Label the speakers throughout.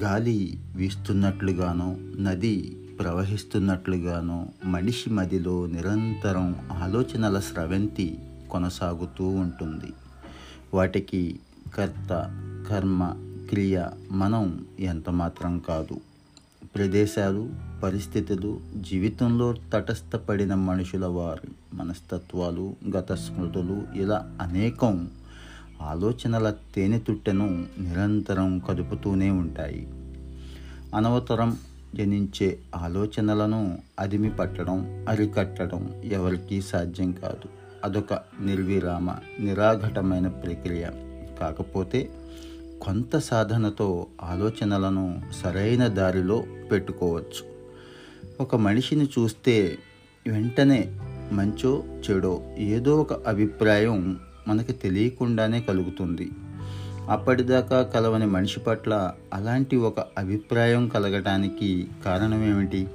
Speaker 1: గాలి వీస్తున్నట్లుగానో నది ప్రవహిస్తున్నట్లుగానో మనిషి మదిలో నిరంతరం ఆలోచనల స్రవంతి కొనసాగుతూ ఉంటుంది. వాటికి కర్త కర్మ క్రియ మనం ఎంతమాత్రం కాదు. ప్రదేశాలు పరిస్థితులు జీవితంలో తటస్థపడిన మనుషుల వారి మనస్తత్వాలు గత స్మృతులు ఇలా అనేకం ఆలోచనల తేనెతుట్టెను నిరంతరం కదుపుతూనే ఉంటాయి. అనవతరం జనించే ఆలోచనలను అదిమి పట్టడం అరికట్టడం ఎవరికీ సాధ్యం కాదు. అదొక నిర్విరామ నిరాఘటమైన ప్రక్రియ. కాకపోతే కొంత సాధనతో ఆలోచనలను సరైన దారిలో పెట్టుకోవచ్చు. ఒక మనిషిని చూస్తే వెంటనే మంచో చెడో ఏదో ఒక అభిప్రాయం మనకి తెలియకుండానే కలుగుతుంది. అప్పటిదాకా కలవని మనిషి పట్ల అలాంటి ఒక అభిప్రాయం కలగటానికి కారణమేమిటి?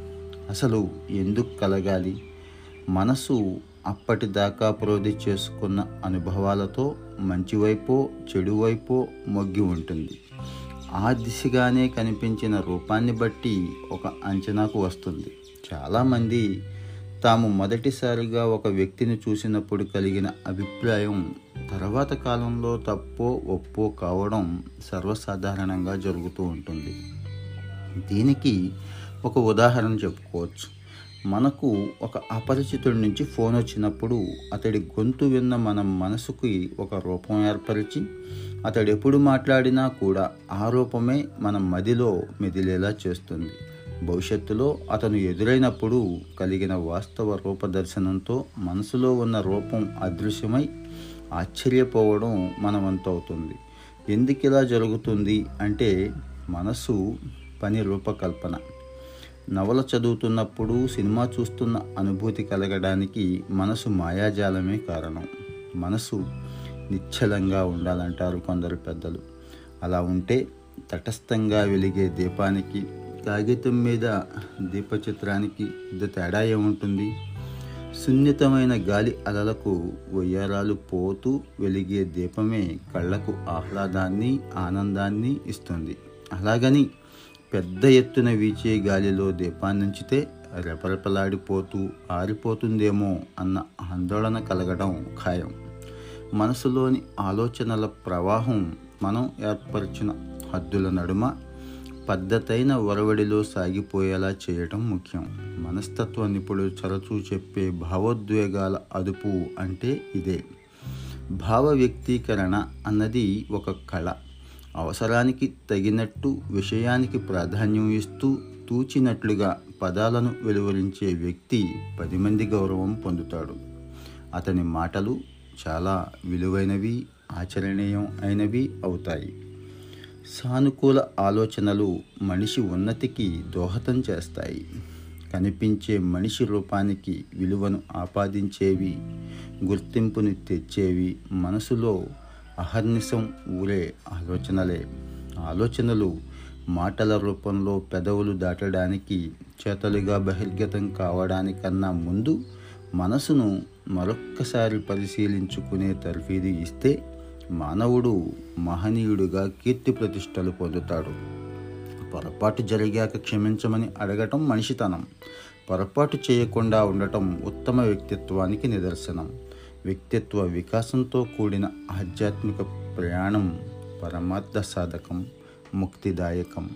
Speaker 1: అసలు ఎందుకు కలగాలి? మనసు అప్పటిదాకా ప్రోధి చేసుకున్న అనుభవాలతో మంచివైపో చెడువైపో మొగ్గి ఉంటుంది. ఆ దిశగానే కనిపించిన రూపాన్ని బట్టి ఒక అంచనాకు వస్తుంది. చాలామంది తాము మొదటిసారిగా ఒక వ్యక్తిని చూసినప్పుడు కలిగిన అభిప్రాయం తర్వాత కాలంలో తప్పో ఒప్పో కావడం సర్వసాధారణంగా జరుగుతూ ఉంటుంది. దీనికి ఒక ఉదాహరణ చెప్పుకోవచ్చు. మనకు ఒక అపరిచితుడి నుంచి ఫోన్ వచ్చినప్పుడు అతడి గొంతు విన్న మన మనసుకి ఒక రూపం ఏర్పరిచి అతడు ఎప్పుడు మాట్లాడినా కూడా ఆ రూపమే మన మదిలో మెదిలేలా చేస్తుంది. భవిష్యత్తులో అతను ఎదురైనప్పుడు కలిగిన వాస్తవ రూపదర్శనంతో మనసులో ఉన్న రూపం అదృశ్యమై ఆశ్చర్యపోవడం మన వంతవుతుంది ఎందుకు ఇలా జరుగుతుంది అంటే మనసు పని రూపకల్పన. నవల చదువుతున్నప్పుడు సినిమా చూస్తున్న అనుభూతి కలగడానికి మనసు మాయాజాలమే కారణం. మనసు నిశ్చలంగా ఉండాలంటారు కొందరు పెద్దలు. అలా ఉంటే తటస్థంగా వెలిగే దీపానికి కాగితం మీద దీపచిత్రానికి పెద్ద తేడా ఏముంటుంది? సున్నితమైన గాలి అలలకు వయ్యారాలు పోతూ వెలిగే దీపమే కళ్ళకు ఆహ్లాదాన్ని ఆనందాన్ని ఇస్తుంది. అలాగని పెద్ద ఎత్తున వీచే గాలిలో దీపాన్నించితే రెపరెపలాడిపోతూ ఆరిపోతుందేమో అన్న ఆందోళన కలగడం ఖాయం. మనసులోని ఆలోచనల ప్రవాహం మనం ఏర్పరిచిన హద్దుల నడుమ పద్ధతైన ఒరవడిలో సాగిపోయేలా చేయటం ముఖ్యం. మనస్తత్వ నిపుణుడు చరచూ చెప్పే భావోద్వేగాల అదుపు అంటే ఇదే. భావ వ్యక్తీకరణ అన్నది ఒక కళ. అవసరానికి తగినట్టు విషయానికి ప్రాధాన్యం ఇస్తూ తూచినట్లుగా పదాలను వెలువరించే వ్యక్తి పది మంది గౌరవం పొందుతాడు. అతని మాటలు చాలా విలువైనవి ఆచరణీయం అయినవి అవుతాయి. సానుకూల ఆలోచనలు మనిషి ఉన్నతికి దోహదం చేస్తాయి. కనిపించే మనిషి రూపానికి విలువను ఆపాదించేవి గుర్తింపుని తెచ్చేవి మనసులో అహర్నిశం ఊరే ఆలోచనలే. ఆలోచనలు మాటల రూపంలో పెదవులు దాటడానికి చేతలుగా బహిర్గతం కావడానికన్నా ముందు మనసును మరొక్కసారి పరిశీలించుకునే తర్ఫీదు ఇస్తే మానవుడు మహనీయుడుగా కీర్తి ప్రతిష్టలు పొందుతాడు. పొరపాటు జరిగాక క్షమించమని అడగటం మనిషితనం. పొరపాటు చేయకుండా ఉండటం ఉత్తమ వ్యక్తిత్వానికి నిదర్శనం. వ్యక్తిత్వ వికాసంతో కూడిన ఆధ్యాత్మిక ప్రయాణం పరమార్థ సాధకం ముక్తిదాయకం.